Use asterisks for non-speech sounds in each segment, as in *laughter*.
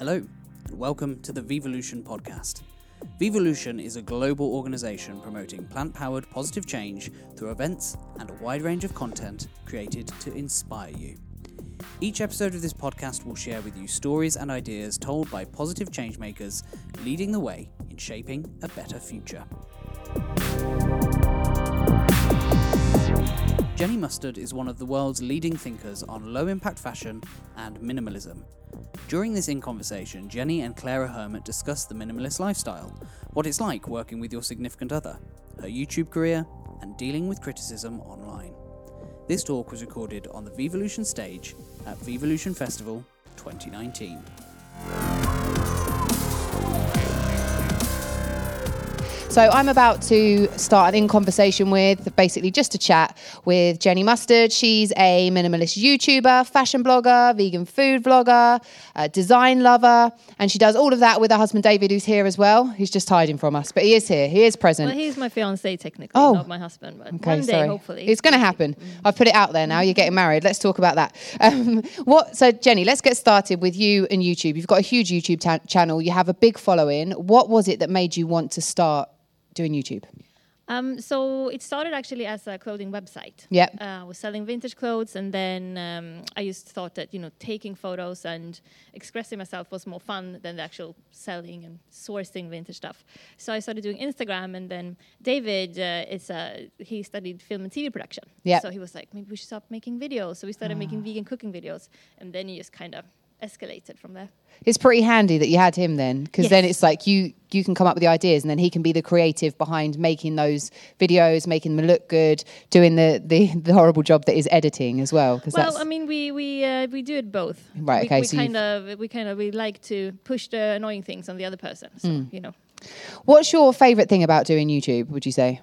Hello, and welcome to the Vevolution podcast. Vevolution is a global organization promoting plant powered positive change through events and a wide range of content created to inspire you. Each episode of this podcast will share with you stories and ideas told by positive changemakers leading the way in shaping a better future. Jenny Mustard is one of the world's leading thinkers on low impact fashion and minimalism. During this in conversation, Jenny and Claira Hermet discuss the minimalist lifestyle, what it's like working with your significant other, her YouTube career, and dealing with criticism online. This talk was recorded on the Vevolution stage at Vevolution Festival 2019. So I'm about to start an in conversation with, basically just a chat with Jenny Mustard. She's a minimalist YouTuber, fashion blogger, vegan food vlogger, design lover, and she does all of that with her husband David, who's here as well. He's just hiding from us, but he is here. He is present. Well, he's my fiance technically, Oh. not my husband. But Okay, one day, sorry. hopefully, It's going to happen. I've put it out there now. You're getting married. Let's talk about that. *laughs* Um, what? So, Jenny, let's get started with you and YouTube. You've got a huge YouTube ta- channel. You have a big following. What was it that made you want to start doing YouTube? Um, so it started actually as a clothing website. Yeah, Uh, I was selling vintage clothes, and then um, I just thought that you know taking photos and expressing myself was more fun than the actual selling and sourcing vintage stuff. So I started doing Instagram, and then David uh, is a he studied film and TV production. Yeah, So he was like, maybe we should stop making videos. So we started making vegan cooking videos, and then he just kind of escalated from there. It's pretty handy that you had him then, because then it's like you you can come up with the ideas, and then he can be the creative behind making those videos, making them look good, doing the the, the horrible job that is editing as well. Because Well, I mean, we we uh, we do it both. Right, We, okay, we so kind of we kind of we like to push the annoying things on the other person. So Hmm. you know, what's your favorite thing about doing YouTube? Would you say?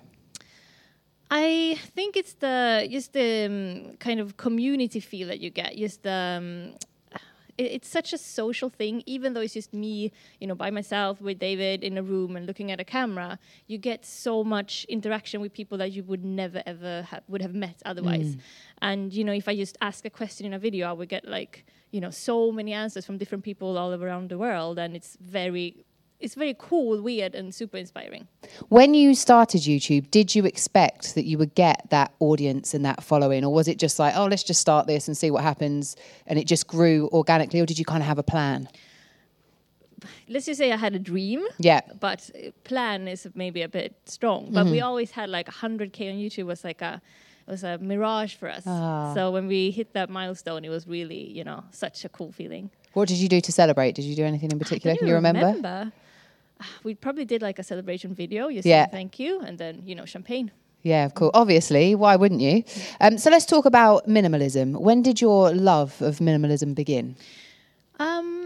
I think it's the just the um, kind of community feel that you get. Just the. Um, it- it's such a social thing, even though it's just me, you know, by myself with David in a room and looking at a camera. You get so much interaction with people that you would never ever have, would have met otherwise. Mm. And you know, if I just ask a question in a video, I would get like, you know, so many answers from different people all around the world, and it's very, it's very cool, weird, and super inspiring. When you started YouTube, did you expect that you would get that audience and that following, or was it just like, oh, let's just start this and see what happens, and it just grew organically, or did you kind of have a plan? Let's just say I had a dream. Yeah. but plan is maybe a bit strong. But Mm-hmm. we always had like 100k on YouTube was like a it was a mirage for us. Ah. So when we hit that milestone, it was really you know such a cool feeling. What did you do to celebrate? Did you do anything in particular? Can you remember? remember. *sighs* We probably did like a celebration video. You Yeah. said thank you, and then you know champagne. Yeah, of course. Obviously, why wouldn't you? Um, so let's talk about minimalism. When did your love of minimalism begin? Um,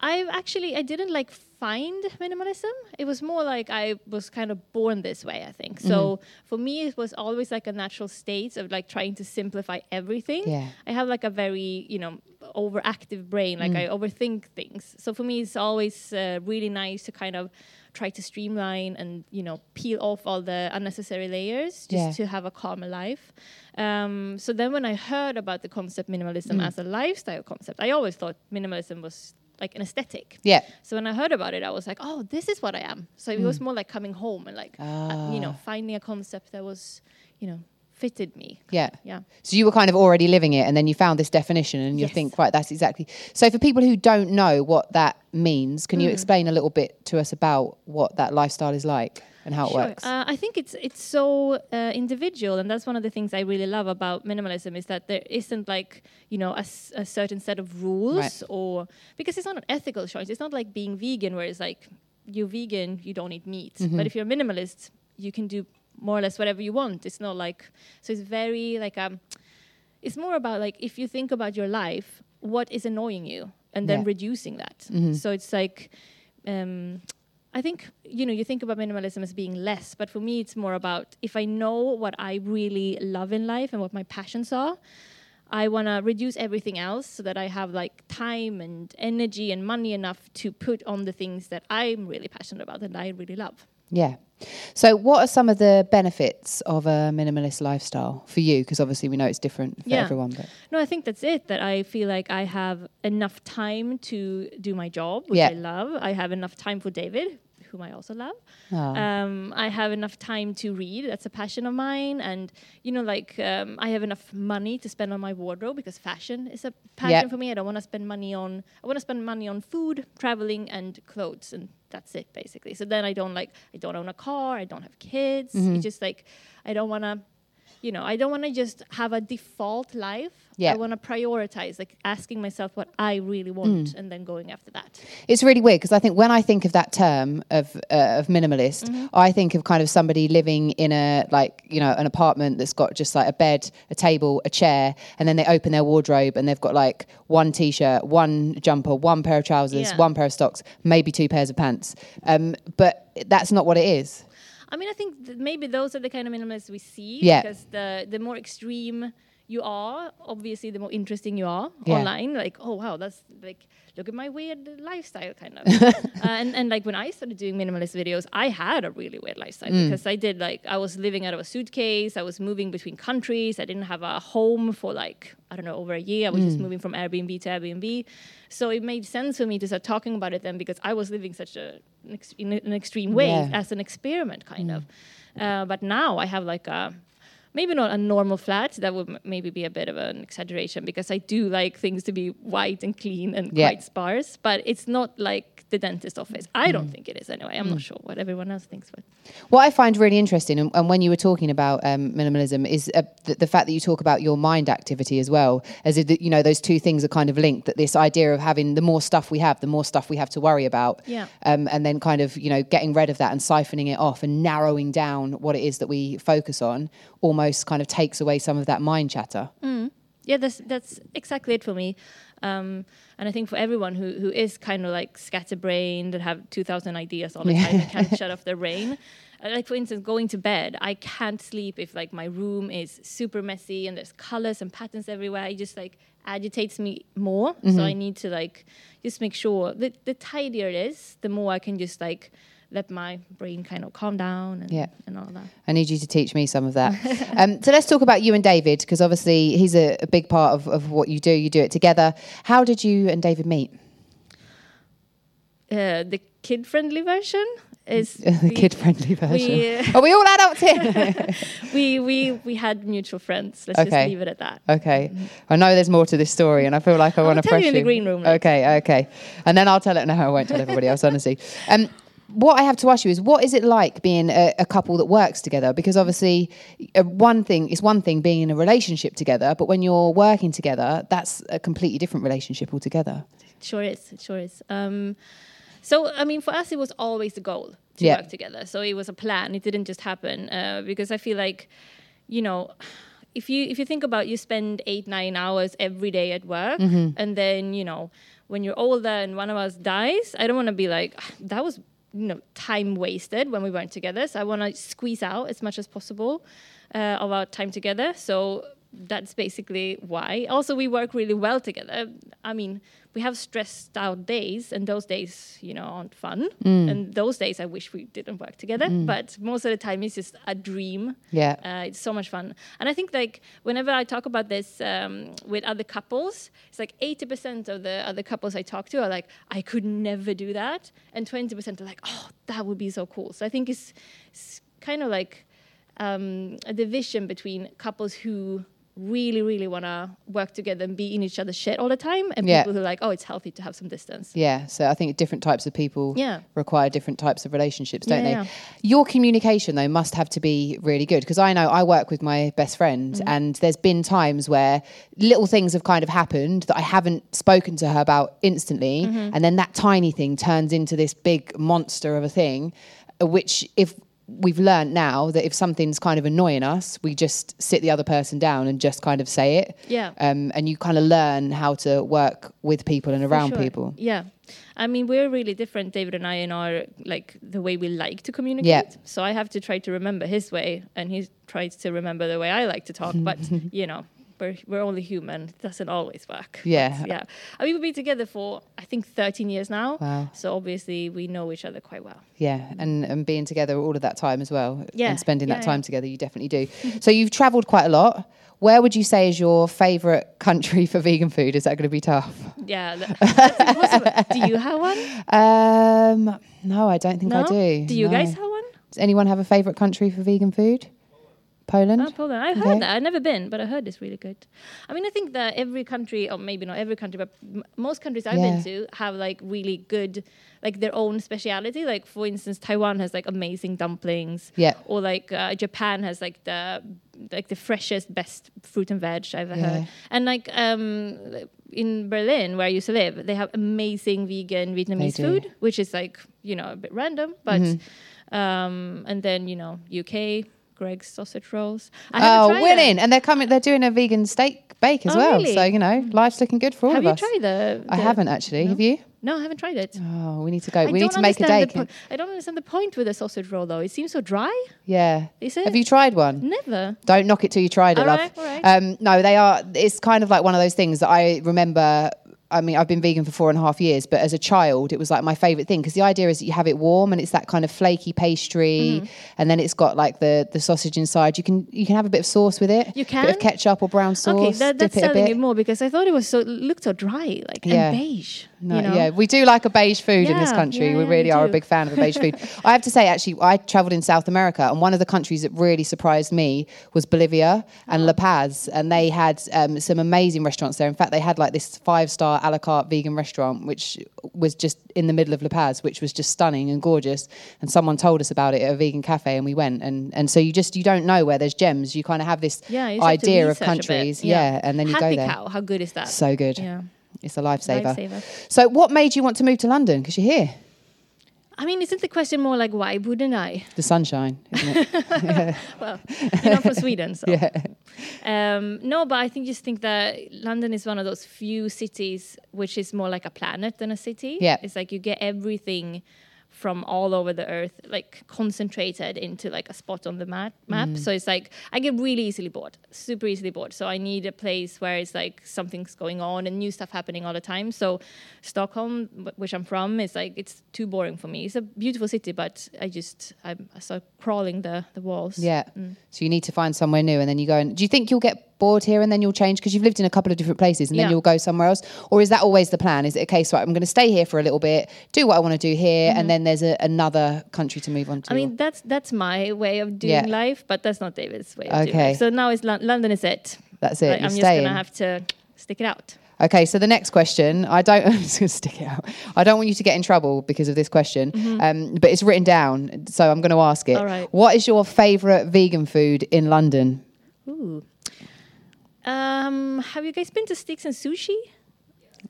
I actually I didn't like find minimalism. It was more like I was kind of born this way. I think so. Mm-hmm. For me, it was always like a natural state of like trying to simplify everything. Yeah. I have like a very you know overactive brain. Mm. Like I overthink things. So for me, it's always uh, really nice to kind of try to streamline and you know peel off all the unnecessary layers just Yeah. to have a calmer life. Um, so then when I heard about the concept minimalism Mm. as a lifestyle concept, I always thought minimalism was like an aesthetic. Yeah. So when I heard about it, I was like, oh, this is what I am. So it was more like coming home and like, uh, you know, Ah. finding a concept that was, you know, fitted me. Yeah. Yeah. So you were kind of already living it, and then you found this definition, and you Yes. think, right, that's exactly. So for people who don't know what that means, can Hmm. you explain a little bit to us about what that lifestyle is like and how it works? Uh, I think it's it's so uh, individual, and that's one of the things I really love about minimalism is that there isn't like you know a, s- a certain set of rules Right. or because it's not an ethical choice. It's not like being vegan where it's like you're vegan, you don't eat meat. Mm-hmm. But if you're a minimalist, you can do more or less whatever you want. It's not like so. It's very like um, it's more about like if you think about your life, what is annoying you, and then Yeah. reducing that. Mhm. So it's like. Um, I think you know you think about minimalism as being less, but for me it's more about if I know what I really love in life and what my passions are, I want to reduce everything else so that I have like time and energy and money enough to put on the things that I'm really passionate about and I really love. Yeah. So, what are some of the benefits of a minimalist lifestyle for you? Because obviously, we know it's different for Yeah. everyone. But No, I think that's it. That I feel like I have enough time to do my job, which Yeah. I love. I have enough time for David, whom I also love. Ah. Um, I have enough time to read. That's a passion of mine. And you know, like um, I have enough money to spend on my wardrobe because fashion is a passion Yeah. for me. I don't want to spend money on. I want to spend money on food, traveling, and clothes, and that's it basically. So then I don't like. I don't own a car. I don't have kids. Mm-hmm. It's just like I don't want to. You know, I don't want to just have a default life. Yeah. I want to prioritize, like asking myself what I really want, Mm. and then going after that. It's really weird because I think when I think of that term of uh, of minimalist, Mm-hmm. I think of kind of somebody living in a like you know an apartment that's got just like a bed, a table, a chair, and then they open their wardrobe and they've got like one t-shirt, one jumper, one pair of trousers, Yeah. one pair of socks, maybe two pairs of pants. Um, but that's not what it is. I mean, I think th- maybe those are the kind of minimalists we see. Yeah. Because the the more extreme you are, obviously, the more interesting you are Yeah. online. Like, oh wow, that's like, look at my weird lifestyle, kind of. *laughs* uh, and and like when I started doing minimalist videos, I had a really weird lifestyle Mm. because I did like I was living out of a suitcase. I was moving between countries. I didn't have a home for like I don't know over a year. I was Mm. just moving from Airbnb to Airbnb. So it made sense for me to start talking about it then because I was living such a an ex- in an extreme way Yeah. as an experiment, kind of. Uh, but now I have like a maybe not a normal flat. That would m- maybe be a bit of an exaggeration because I do like things to be white and clean and Yeah. quite sparse. But it's not like the dentist office. I don't think it is anyway. I'm not sure what everyone else thinks, but What I find really interesting, and, and when you were talking about um, minimalism, is uh, the, the fact that you talk about your mind activity as well, as if you know those two things are kind of linked. That this idea of having the more stuff we have, the more stuff we have to worry about, Yeah. um, and then kind of you know getting rid of that and siphoning it off and narrowing down what it is that we focus on, almost kind of takes away some of that mind chatter. yeah, that's that's exactly it for me. Um, and I think for everyone who, who is kind of like scatterbrained and have 2,000 ideas all the time and can't *laughs* shut off their brain. uh, Like for instance, going to bed, I can't sleep if like my room is super messy and there's colors and patterns everywhere. It just like agitates me more. So I need to like just make sure that the tidier it is, the more I can just like let my brain kind of calm down and, Yeah. and all that. I need you to teach me some of that. *laughs* um, so let's talk about you and David, because obviously he's a, a big part of, of what you do. You do it together. How did you and David meet? Uh, the kid friendly version is *laughs* the kid friendly version. we, uh, Are we all adults here? *laughs* we we we had mutual friends. Let's Okay. just leave it at that. okay. I know there's more to this story, and I feel like I want to tell press you in the green room later. Okay, okay. And then I'll tell it. No, I won't tell everybody else, honestly. Um, what I have to ask you is, what is it like being a, a couple that works together? Because obviously, uh, one thing is one thing being in a relationship together, but when you're working together, that's a completely different relationship altogether. Sure is. Sure is. Um, so I mean, for us, it was always the goal to Yeah. work together. So it was a plan. It didn't just happen uh, because I feel like, you know. If you if you think about you spend eight nine hours every day at work Mm-hmm. and then you know when you're older and one of us dies I don't want to be like "Ah, that was you know time wasted when we weren't together. So I want to squeeze out as much as possible uh, of our time together. So that's basically why. Also we work really well together. I mean we have stressed out days and those days you know aren't fun and those days I wish we didn't work together but most of the time it's just a dream Yeah. uh, it's so much fun. And I think like whenever I talk about this um, with other couples, it's like 80% of the other couples I talk to are like, I could never do that. And 20% are like, oh, that would be so cool. So I think it's, it's kind of like um, a division between couples who really, really want to work together and be in each other's shit all the time and Yeah. people who are like, oh, it's healthy to have some distance. Yeah, so I think different types of people Yeah. require different types of relationships, don't Yeah, they? Your communication though must have to be really good because I know I work with my best friend Mm-hmm. and there's been times where little things have kind of happened that I haven't spoken to her about instantly Mm-hmm. and then that tiny thing turns into this big monster of a thing uh, which if we've learned now that if something's kind of annoying us, we just sit the other person down and just kind of say it. Yeah. Um, and you kind of learn how to work with people and around sure. people. Yeah. I mean, we're really different, David and I, in our like the way we like to communicate. Yeah. So I have to try to remember his way, and he tries to remember the way I like to talk. but *laughs* you know, we're we're only human. It doesn't always work. Yeah. But, yeah. And we've been together for I think 13 years now. Wow. So obviously we know each other quite well. Yeah, and, and being together all of that time as well, Yeah, and spending that yeah, time yeah. together, you definitely do. *laughs* so you've travelled quite a lot. Where would you say is your favourite country for vegan food? Is that going to be tough? Yeah. *laughs* Do you have one? Um, no, I don't think No. I do. Do you no. guys have one? Does anyone have a favourite country for vegan food? Poland. Oh, Poland. I've Okay. heard that. I've never been, but I heard it's really good. I mean, I think that every country, or maybe not every country, but m- most countries I've been to have like really good, like their own speciality. Like for instance, Taiwan has like amazing dumplings. Yeah. Or like uh, Japan has like the like the freshest, best fruit and veg I've ever Yeah. heard. And like um, in Berlin, where I used to live, they have amazing vegan Vietnamese food, which is like you know a bit random, but. Mm-hmm. Um, and then you know UK, Greggs sausage rolls. Oh, winning! them. And they're coming. They're doing a vegan steak bake as Oh, well. really? So you know, life's looking good for all Have of us. Have you tried the? I haven't actually. No? Have you? No, I haven't tried it. Oh, we need to go. I we need to make a day. po- I don't understand the point with a sausage roll though. It seems so dry. yeah. Is it? Have you tried one? Never. Don't knock it till you tried it, All love. right, all right. Um, no, they are. It's kind of like one of those things that I remember. I mean, I've been vegan for four and a half years, but as a child, it was like my favorite thing because the idea is that you have it warm and it's that kind of flaky pastry, Mm-hmm. and then it's got like the the sausage inside. You can you can have a bit of sauce with it. You bit of ketchup or brown sauce. okay, that, that's it selling bit. it more because I thought it was so looked so dry, like Yeah. and beige. No, you know? yeah, we do like a beige food in this country. yeah, we yeah, really we are a big fan of a beige food. *laughs* I have to say, actually, I travelled in South America, and one of the countries that really surprised me was Bolivia and Oh. La Paz, and they had um, some amazing restaurants there. In fact, they had like this a la carte vegan restaurant, which was just in the middle of La Paz, which was just stunning and gorgeous. And someone told us about it at a vegan cafe, and we went. And and so you just you don't know where there's gems. You kind of have this Yeah, idea of research a bit. countries, yeah. and then you Happy go there. cow, how good is that? So good. Yeah. It's a lifesaver. Lifesaver. So, what made you want to move to London? Because you're here. I mean, isn't the question more like why wouldn't I? The sunshine, isn't it? *laughs* Well, you're not from Sweden, so. *laughs* yeah. Um, no, but I think just think that London is one of those few cities which is more like a planet than a city. Yeah. It's like you get everything from all over the earth, like concentrated into like a spot on the map. map. Mm. So it's like I get really easily bored, super easily bored. So I need a place where it's like something's going on and new stuff happening all the time. So Stockholm, which I'm from, is like it's too boring for me. It's a beautiful city, but I just I'm, I start crawling the the walls. Yeah. So you need to find somewhere new, and then you go. And do you think you'll get bored here, and then you'll change because you've lived in a couple of different places, and then Yeah. you'll go somewhere else, or is that always the plan? Is it a case right? I'm going to stay here for a little bit, do what I want to do here, and then there's a, another country to move on to. Mm-hmm. I mean, that's that's my way of doing Yeah. life, but that's not David's way of doing Okay. So now it's Lon- London is it. that's it. Like, I'm just gonna have to stick it out. Okay, so the next question, I don't *laughs* I'm just gonna stick it out. I don't want you to get in trouble because of this question, um, but it's written down, so I'm going to ask it. Mm-hmm. All right. What is your favourite vegan food in London? Ooh. Um, have you guys been to Sticks and Sushi?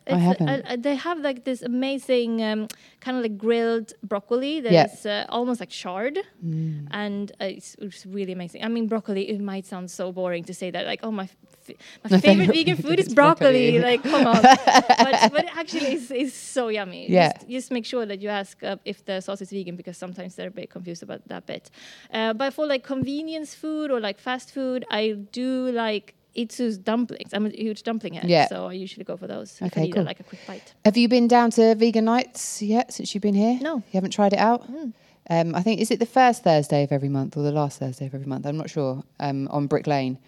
I haven't. uh, they have like this amazing um, kind of like grilled broccoli that Yeah. is uh, almost like shard, and uh, it's, it's really amazing. I mean, broccoli. It might sound so boring to say that, like, oh my, f- my, *laughs* favorite vegan *laughs* food is broccoli. broccoli. like, come on, but, *laughs* but it actually is is so yummy. Yeah. Just, just make sure that you ask uh, if the sauce is vegan because sometimes they're a bit confused about that bit. Uh, but for like convenience food or like fast food, I do like. Itsu's dumplings. I'm a huge dumpling head, Yeah. so I usually go for those. Okay, cool. like a quick bite. Have you been down to vegan nights yet since you've been here? No. You haven't tried it out? Um, I think, is it the first Thursday of every month or the last Thursday of every month? I'm not sure, um, on Brick Lane.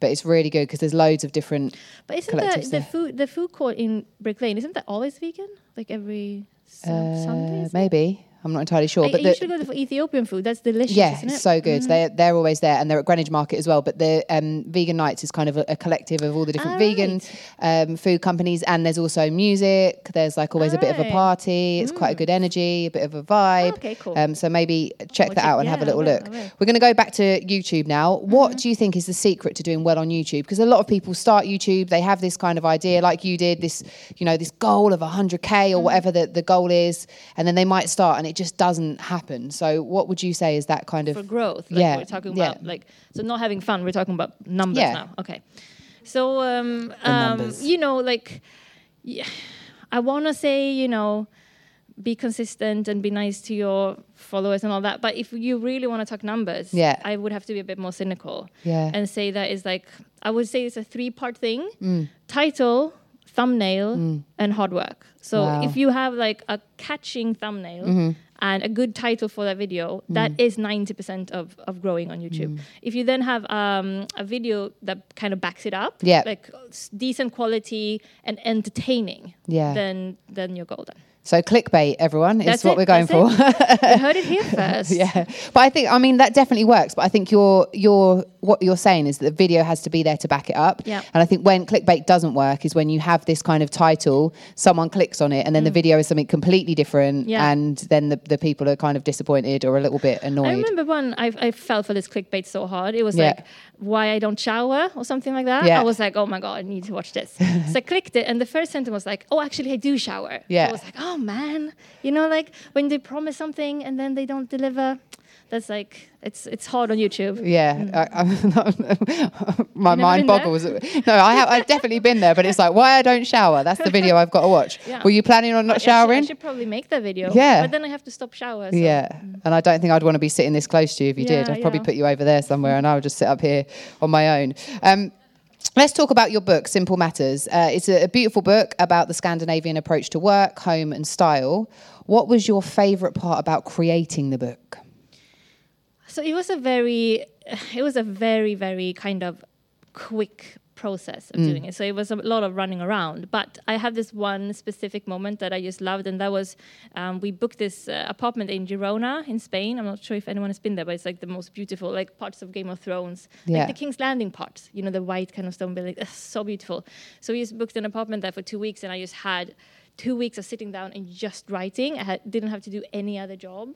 But it's really good because there's loads of different. But isn't the, the there. food the food court in Brick Lane isn't that always vegan? Like every Sunday? Uh, is maybe. I'm not entirely sure. I, but I the, usually go for Ethiopian food. That's delicious. Yeah, isn't it? so good. Mm. They're they're always there, and they're at Greenwich Market as well. But the um, vegan nights is kind of a, a collective of all the different Ah, vegan um, food companies, and there's also music. There's like always a bit of a party. It's quite a good energy, a bit of a vibe. Mm. Okay, cool. Um, so maybe check that out and have a little will, look. We're going to go back to YouTube now. What do you think is the secret to doing well on YouTube? Because a lot of people start YouTube, they have this kind of idea, like you did, this you know this goal of 100k or whatever the, the goal is, and then they might start and it just doesn't happen. So what would you say is that kind of for growth. Like Yeah, we're talking yeah. about like so not having fun. We're talking about numbers Yeah. now. Okay. So um, um you know like yeah, I want to say you know be consistent and be nice to your followers and all that. But if you really want to talk numbers, Yeah. I would have to be a bit more cynical Yeah. and say that is like I would say it's a three part thing: title, thumbnail, mm. and hard work. So Wow. if you have like a catching thumbnail. Mm-hmm. And a good title for that video, that mm. is 90% of, of growing on YouTube. Mm. If you then have um, a video that kind of backs it up, Yeah. like decent quality and entertaining, Yeah. then then you're golden. So clickbait, everyone, is That's what it, we're going that's for. you heard it here *laughs* first. yeah, but I think I mean that definitely works. But I think you're you're what you're saying is that the video has to be there to back it up. Yeah. And I think when clickbait doesn't work is when you have this kind of title, someone clicks on it, and then the video is something completely different, Mm. Yeah. and then the, the people are kind of disappointed or a little bit annoyed. I remember one I, I fell for this clickbait so hard. It was Yeah. like why I don't shower or something like that. Yeah. I was like, oh my god, I need to watch this. *laughs* so I clicked it, and the first sentence was like, oh, actually, I do shower. Yeah. So I was like, oh man, you know, like when they promise something and then they don't deliver. That's like it's it's hard on YouTube. Yeah, I, I, *laughs* my mind boggles. No, I have. I've definitely been there, but it's like why I don't shower. That's the video I've got to watch. *laughs* Yeah. Were you planning on not I should- I should probably make that video. Yeah. But then I have to stop shower. So. Yeah, and I don't think I'd want to be sitting this close to you if you did. I'd probably yeah. put you over there somewhere, and I would just sit up here on my own. Um, let's talk about your book, Simple Matters. Uh, it's a, a beautiful book about the Scandinavian approach to work, home, and style. What was your favourite part about creating the book? So it was a very, it was a very, very kind of quick process of doing it. So it was a lot of running around. But I have this one specific moment that I just loved, and that was um, we booked this uh, apartment in Girona in Spain. I'm not sure if anyone has been there, but it's like the most beautiful, like parts of Game of Thrones, Yeah. like the King's Landing parts. You know, the white kind of stone building. Ugh, so beautiful. So we just booked an apartment there for two weeks, and I just had two weeks of sitting down and just writing. I had, didn't have to do any other job.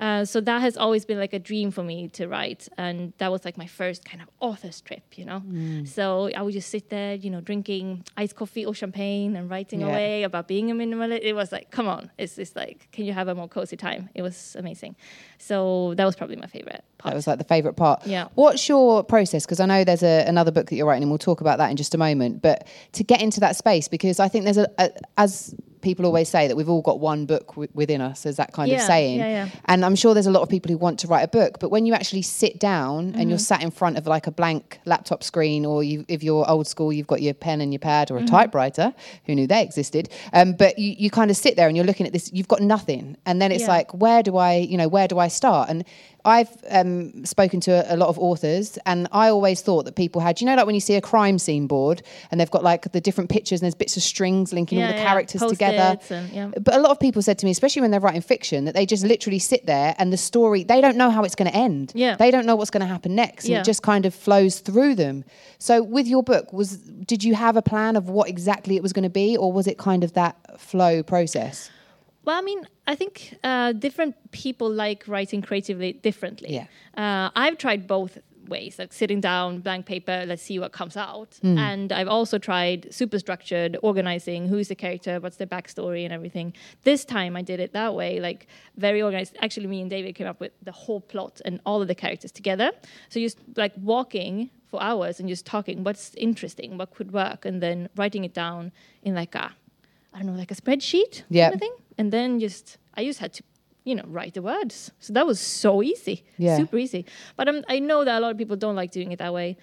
Uh, so that has always been like a dream for me to write, and that was like my first kind of author's trip, you know. Mm. So I would just sit there, you know, drinking iced coffee or champagne and writing Yeah. away about being a minimalist. It was like, come on, it's just like, can you have a more cozy time? It was amazing. So that was probably my favorite part. That was like the favourite part. Yeah. What's your process? Because I know there's a, another book that you're writing, and we'll talk about that in just a moment. But to get into that space, because I think there's a, a as people always say that we've all got one book w- within us, as that kind of saying. yeah, yeah. And I'm sure there's a lot of people who want to write a book, but when you actually sit down and Mm-hmm. you're sat in front of like a blank laptop screen, or you, if you're old school, you've got your pen and your pad or Mm-hmm. a typewriter. Who knew they existed? Um, but you, you kind of sit there and you're looking at this. You've got nothing, and then it's Yeah. like, where do I, you know, where do I start? And I've um, spoken to a, a lot of authors, and I always thought that people had, you know, like when you see a crime scene board and they've got like the different pictures and there's bits of strings linking all the yeah. characters together. And- yeah. But a lot of people said to me, especially when they're writing fiction, that they just literally sit there and the story, they don't know how it's going to end. Yeah. They don't know what's going to happen next. And Yeah. it just kind of flows through them. So with your book, was did you have a plan of what exactly it was going to be, or was it kind of that flow process? Well, I mean, I think uh, different people like writing creatively differently. Yeah. Uh, I've tried both ways, like sitting down, blank paper, let's see what comes out. And I've also tried super structured, organizing who's the character, what's the backstory, and everything. This time I did it that way, like very organized. Actually, me and David came up with the whole plot and all of the characters together. So just like walking for hours and just talking what's interesting, what could work, and then writing it down in like a, I don't know, like a spreadsheet Yeah. kind of thing. And then just, I just had to, you know, write the words. So that was so easy, Yeah. super easy. But um, I know that a lot of people don't like doing it that way.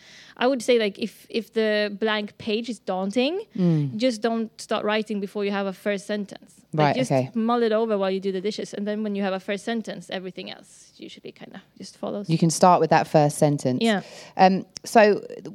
I would say like if if the blank page is daunting, just don't start writing before you have a first sentence. Like Right, just okay. mull it over while you do the dishes, and then when you have a first sentence, everything else usually kind of just follows. You can start with that first sentence. Yeah. Um, so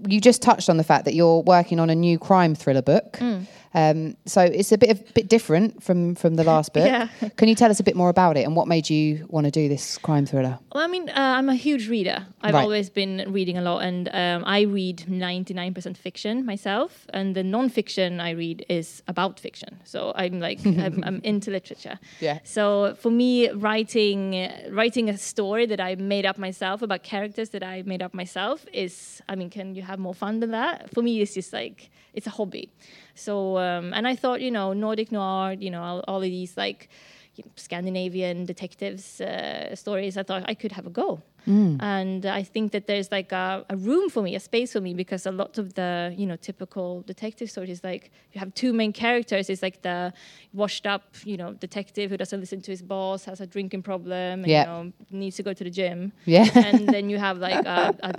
you just touched on the fact that you're working on a new crime thriller book. Mm. Um, so it's a bit of, bit different from from the last book. Yeah. *laughs* Can you tell us a bit more about it and what made you want to do this crime thriller? Well, I mean, uh, I'm a huge reader. I've Right. always been reading a lot, and um, I read 99% fiction myself, and the non-fiction I read is about fiction. So I'm like, *laughs* I'm, I'm into literature. Yeah. So for me, writing uh, writing a story that I made up myself about characters that I made up myself is, I mean, can you have more fun than that? For me, it's just like it's a hobby. So um, and I thought, you know, Nordic noir, you know, all, all of these like you know, Scandinavian detectives uh, stories, I thought I could have a go. Mm. And I think that there's like a, a room for me, a space for me, because a lot of the you know typical detective stories, like you have two main characters. It's like the washed up you know detective who doesn't listen to his boss, has a drinking problem, and Yeah. you know needs to go to the gym. Yeah. and then you have like a, a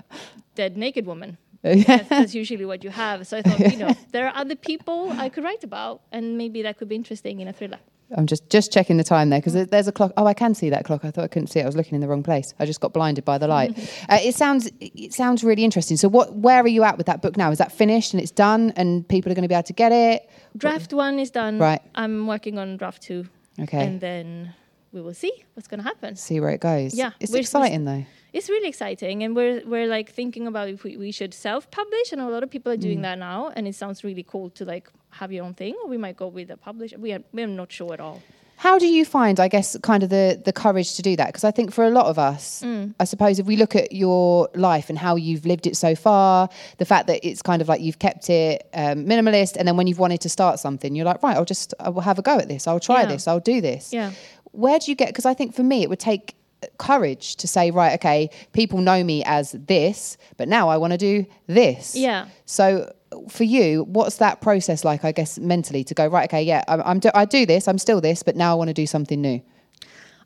dead naked woman. That's, that's usually what you have. So I thought, you know, *laughs* there are other people I could write about, and maybe that could be interesting in a thriller. I'm just just checking the time there because there's a clock. Oh, I can see that clock. I thought I couldn't see it. I was looking in the wrong place. I just got blinded by the light. *laughs* uh, it sounds it sounds really interesting. So, what? Where are you at with that book now? Is that finished and it's done, and people are going to be able to get it? Draft one is done. Right. I'm working on draft two, Okay. and then we will see what's going to happen. see where it goes. Yeah, it's exciting though. It's really exciting, and we're we're like thinking about if we, we should self-publish, and a lot of people are doing that now, and it sounds really cool to like have your own thing, or we might go with a publisher. We are we're not sure at all. How do you find, I guess, kind of the, the courage to do that? Because I think for a lot of us, I suppose if we look at your life and how you've lived it so far, the fact that it's kind of like you've kept it um, minimalist, and then when you've wanted to start something, you're like, right, I'll just I will have a go at this. I'll try Yeah. this. I'll do this. Yeah. Where do you get? Because I think for me, it would take courage to say, right, okay, people know me as this, but now I want to do this. Yeah. So for you, what's that process like? I guess mentally to go right. Okay, yeah, I'm, I'm do, I do this. I'm still this, but now I want to do something new.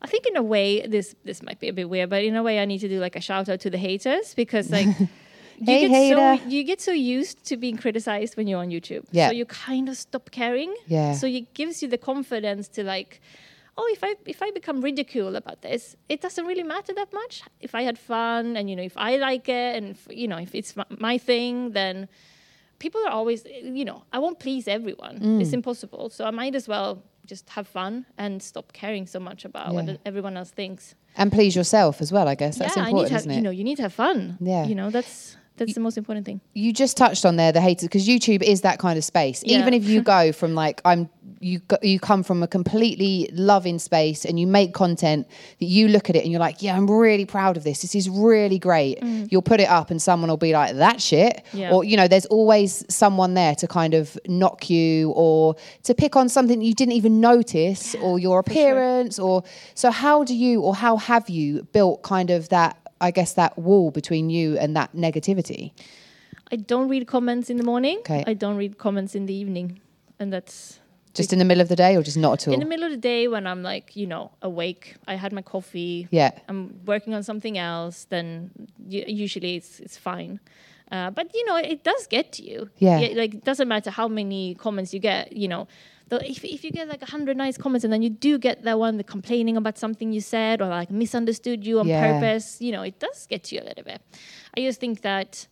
I think in a way this this might be a bit weird, but in a way I need to do like a shout out to the haters because like *laughs* you Hey, get hater. so you get so used to being criticized when you're on YouTube. Yeah. So you kind of stop caring. Yeah. So it gives you the confidence to like oh if I if I become ridiculed about this, it doesn't really matter that much. If I had fun and you know if I like it and if, you know if it's my, thing then people are always you know I won't please everyone. Mm. It's impossible. So I might as well just have fun and stop caring so much about Yeah. what everyone else thinks. And please yourself as well. I guess that's yeah, important, have, isn't it? you know, you need to have fun. Yeah. You know, that's that's the most important thing. you just touched on there the haters because YouTube is that kind of space. Yeah. Even if you *laughs* go from like I'm you you come from a completely loving space and you make content that you look at it and you're like, yeah, I'm really proud of this. This is really great. You'll put it up and someone will be like, that shit. Mm. Yeah. Or you know, there's always someone there to kind of knock you or to pick on something you didn't even notice or your appearance or so how do you or how have you built kind of that I guess that wall between you and that negativity? I don't read comments in the morning. Okay. I don't read comments in the evening, and that's Just in the middle of the day or just not at all? in the middle of the day when I'm like, you know, awake. I had my coffee. yeah. I'm working on something else. Then usually it's it's fine. Uh, but you know, it does get to you. Yeah. Like it doesn't matter how many comments you get. You know, if if you get like a hundred nice comments and then you do get that one that complaining about something you said or like misunderstood you on Yeah. purpose, you know, it does get to you a little bit. I just think that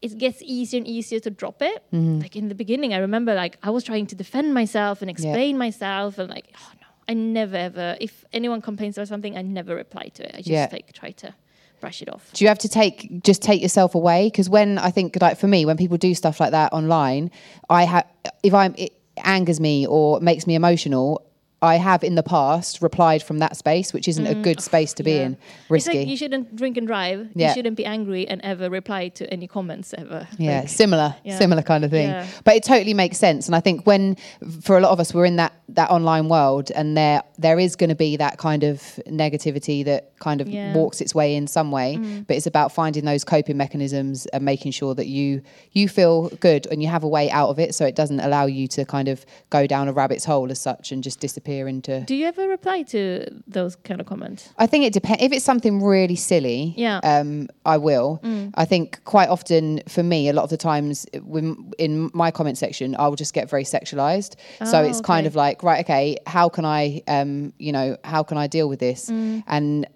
it gets easier and easier to drop it. Mm-hmm. Like in the beginning, I remember like I was trying to defend myself and explain myself and like, oh no, I never ever, if anyone complains about something, I never reply to it. I just Yeah. like try to brush it off. Do you have to take just take yourself away? Because when I think like for me, when people do stuff like that online, I have if I'm it angers me or makes me emotional. I have in the past replied from that space, which isn't a good space to be Yeah. in. Risky. like you shouldn't drink and drive. Yeah. You shouldn't be angry and ever reply to any comments ever. Yeah, Like, similar, Yeah. similar kind of thing. Yeah. But it totally makes sense. And I think when, for a lot of us, we're in that that online world, and there there is going to be that kind of negativity that kind of. Mm. walks its way in some way. But it's about finding those coping mechanisms and making sure that you you feel good and you have a way out of it, so it doesn't allow you to kind of go down a rabbit's hole as such and just disappear into. Do you ever reply to those kind of comments? I think it depends. If it's something really silly, Yeah. um, I will. I think quite often for me, a lot of the times when, in my comment section, I will just get very sexualized. so Oh, it's kind of like, right, okay, how can I, um, you know, how can I deal with this? And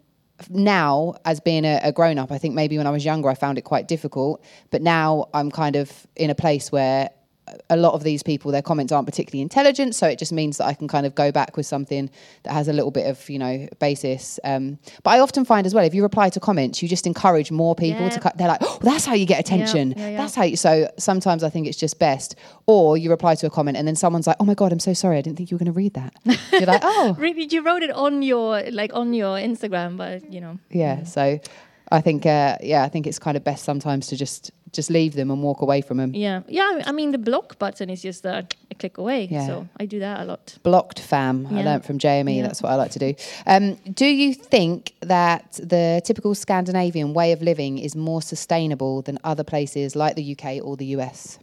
now as being a, a grown up i think maybe when i was younger i found it quite difficult but now i'm kind of in a place where a lot of these people their comments aren't particularly intelligent so it just means that i can kind of go back with something that has a little bit of you know basis. Um, but i often find as well if you reply to comments you just encourage more people to Yeah. cut they're like oh that's how you get attention. Yeah, yeah. that's how you so sometimes i think it's just best or you reply to a comment and then someone's like oh my god i'm so sorry i didn't think you were going to read that. *laughs* You're like oh. Really, you wrote it on your like on your Instagram, but you know, yeah so i think uh, yeah i think it's kind of best sometimes to just just leave them and walk away from them yeah, yeah. I mean, the block button is just uh, a click away. Yeah. So I do that a lot. Blocked fam. I Yeah. learnt from JME. Yeah. That's what I like to do. Um, do you think that the typical Scandinavian way of living is more sustainable than other places like the UK or the US?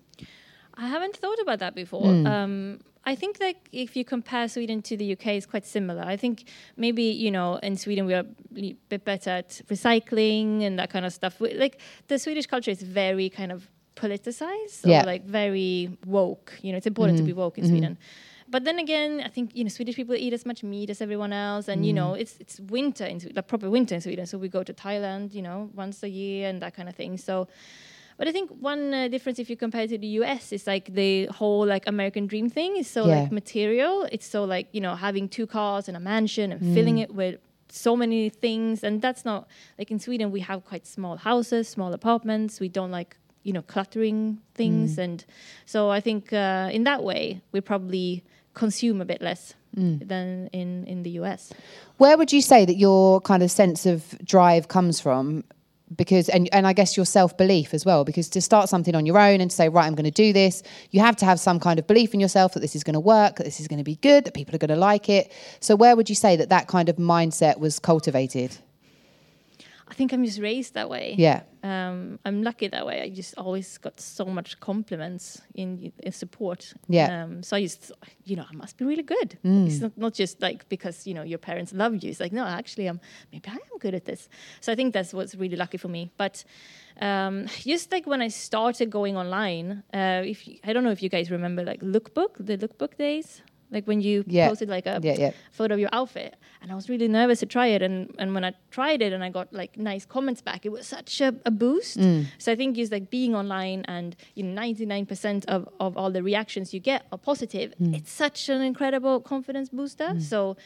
I haven't thought about that before. Um, I think that if you compare Sweden to the UK, it's quite similar. I think maybe you know in Sweden we are a bit better at recycling and that kind of stuff. We, like the Swedish culture is very kind of politicized, Yeah. or like very woke. You know, it's important to be mm-hmm. woke in mm-hmm. Sweden. But then again, I think you know Swedish people eat as much meat as everyone else, and you know mm. it's it's winter in Sweden, like proper winter in Sweden. So we go to Thailand, you know, once a year and that kind of thing. So but I think one uh, difference, if you compare to the US, is like the whole like American dream thing is so Yeah. like material. It's so like you know having two cars and a mansion and filling it with so many things, and that's not like in Sweden. We have quite small houses, small apartments. We don't like you know cluttering things, and so I think uh, in that way we probably consume a bit less than in in the US. Where would you say that your kind of sense of drive comes from? Because and and I guess your self belief as well. Because to start something on your own and to say right, I'm going to do this, you have to have some kind of belief in yourself that this is going to work, that this is going to be good, that people are going to like it. So where would you say that that kind of mindset was cultivated? I think I'm just raised that way. Yeah. um, I'm lucky that way. I just always got so much compliments in, in support. Yeah. Um, so I just, you know, I must be really good. It's not, not just like because you know your parents love you. It's like no, actually, I'm maybe I am good at this. So I think that's what's really lucky for me. But um, just like when I started going online, uh, if you, I don't know if you guys remember like Lookbook, the Lookbook days. Like when you Yeah. posted like a Yeah, yeah. photo of your outfit and i was really nervous to try it and, and when i tried it and i got like nice comments back it was such a, a boost Mm. so i think just like being online and you know 99% of, of all the reactions you get are positive Mm. it's such an incredible confidence booster so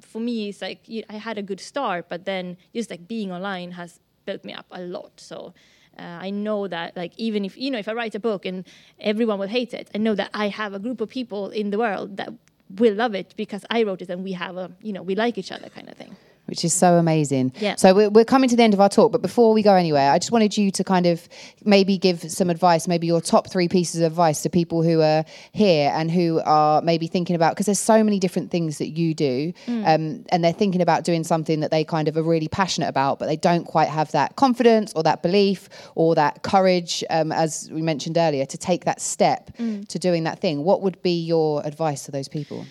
for me it's like you, i had a good start but then just like being online has built me up a lot so uh, I know that, like, even if you know, if I write a book and everyone will hate it, I know that I have a group of people in the world that will love it because I wrote it and we have a, you know, we like each other kind of thing. Which is so amazing. Yeah. So we're, we're coming to the end of our talk, but before we go anywhere, I just wanted you to kind of maybe give some advice, maybe your top three pieces of advice to people who are here and who are maybe thinking about because there's so many different things that you do, um, and they're thinking about doing something that they kind of are really passionate about, but they don't quite have that confidence or that belief or that courage, um, as we mentioned earlier, to take that step to doing that thing. What would be your advice to those people?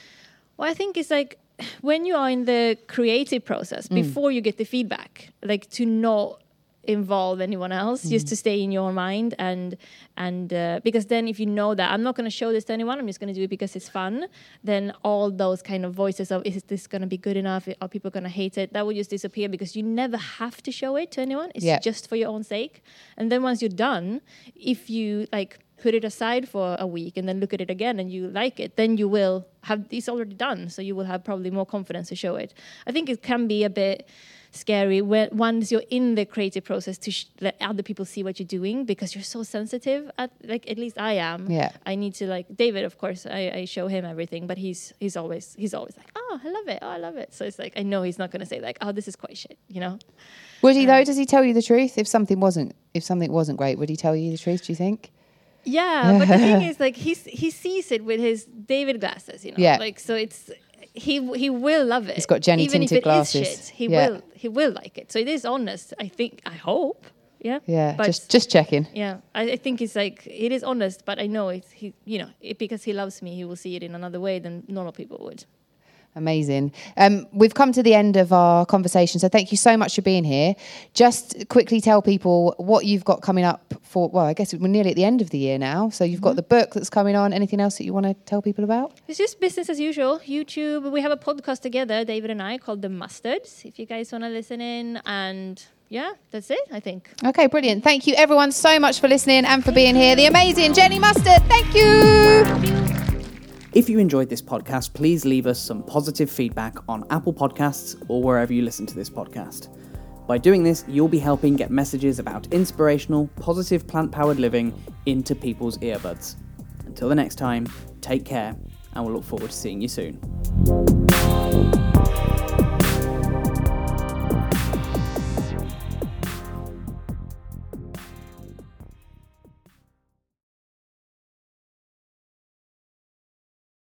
Well, I think it's like when you are in the creative process before you get the feedback, like to not involve anyone else, just to stay in your mind and and uh, because then if you know that I'm not going to show this to anyone, I'm just going to do it because it's fun. Then all those kind of voices of is this going to be good enough? Are people going to hate it? That will just disappear because you never have to show it to anyone. It's Yeah. just for your own sake. And then once you're done, if you like put it aside for a week and then look at it again and you like it, then you will have it's already done. So you will have probably more confidence to show it. I think it can be a bit scary when once you're in the creative process to sh- let other people see what you're doing because you're so sensitive at like at least I am Yeah. I need to like David of course I, I show him everything but he's he's always he's always like oh I love it oh I love it so it's like I know he's not going to say like oh this is quite shit you know Would he though? Um, Does he tell you the truth if something wasn't if something wasn't great? Would he tell you the truth? Do you think? Yeah, but the thing *laughs* is, like, he's he sees it with his David glasses, you know. Yeah. Like, so it's he he will love it. He's got Jenny even if tinted it is glasses. shit, he Yeah. will he will like it. So it is honest. I think. I hope. Yeah. Yeah, But just just checking. yeah, I, I think it's like it is honest, but I know it's he. You know, it, because he loves me, he will see it in another way than normal people would. Amazing. Um, we've come to the end of our conversation, so thank you so much for being here. Just quickly tell people what you've got coming up for. Well, I guess we're nearly at the end of the year now, so you've got the book that's coming on. Anything else that you want to tell people about? It's just business as usual. YouTube. We have a podcast together, David and I, called The Mustards. If you guys want to listen in, and yeah, that's it. I think. Okay, brilliant. Thank you, everyone, so much for listening and for being here. The amazing Jenny Mustard. Thank you. If you enjoyed this podcast, please leave us some positive feedback on Apple Podcasts or wherever you listen to this podcast. By doing this, you'll be helping get messages about inspirational, positive plant powered living into people's earbuds. Until the next time, take care, and we'll look forward to seeing you soon.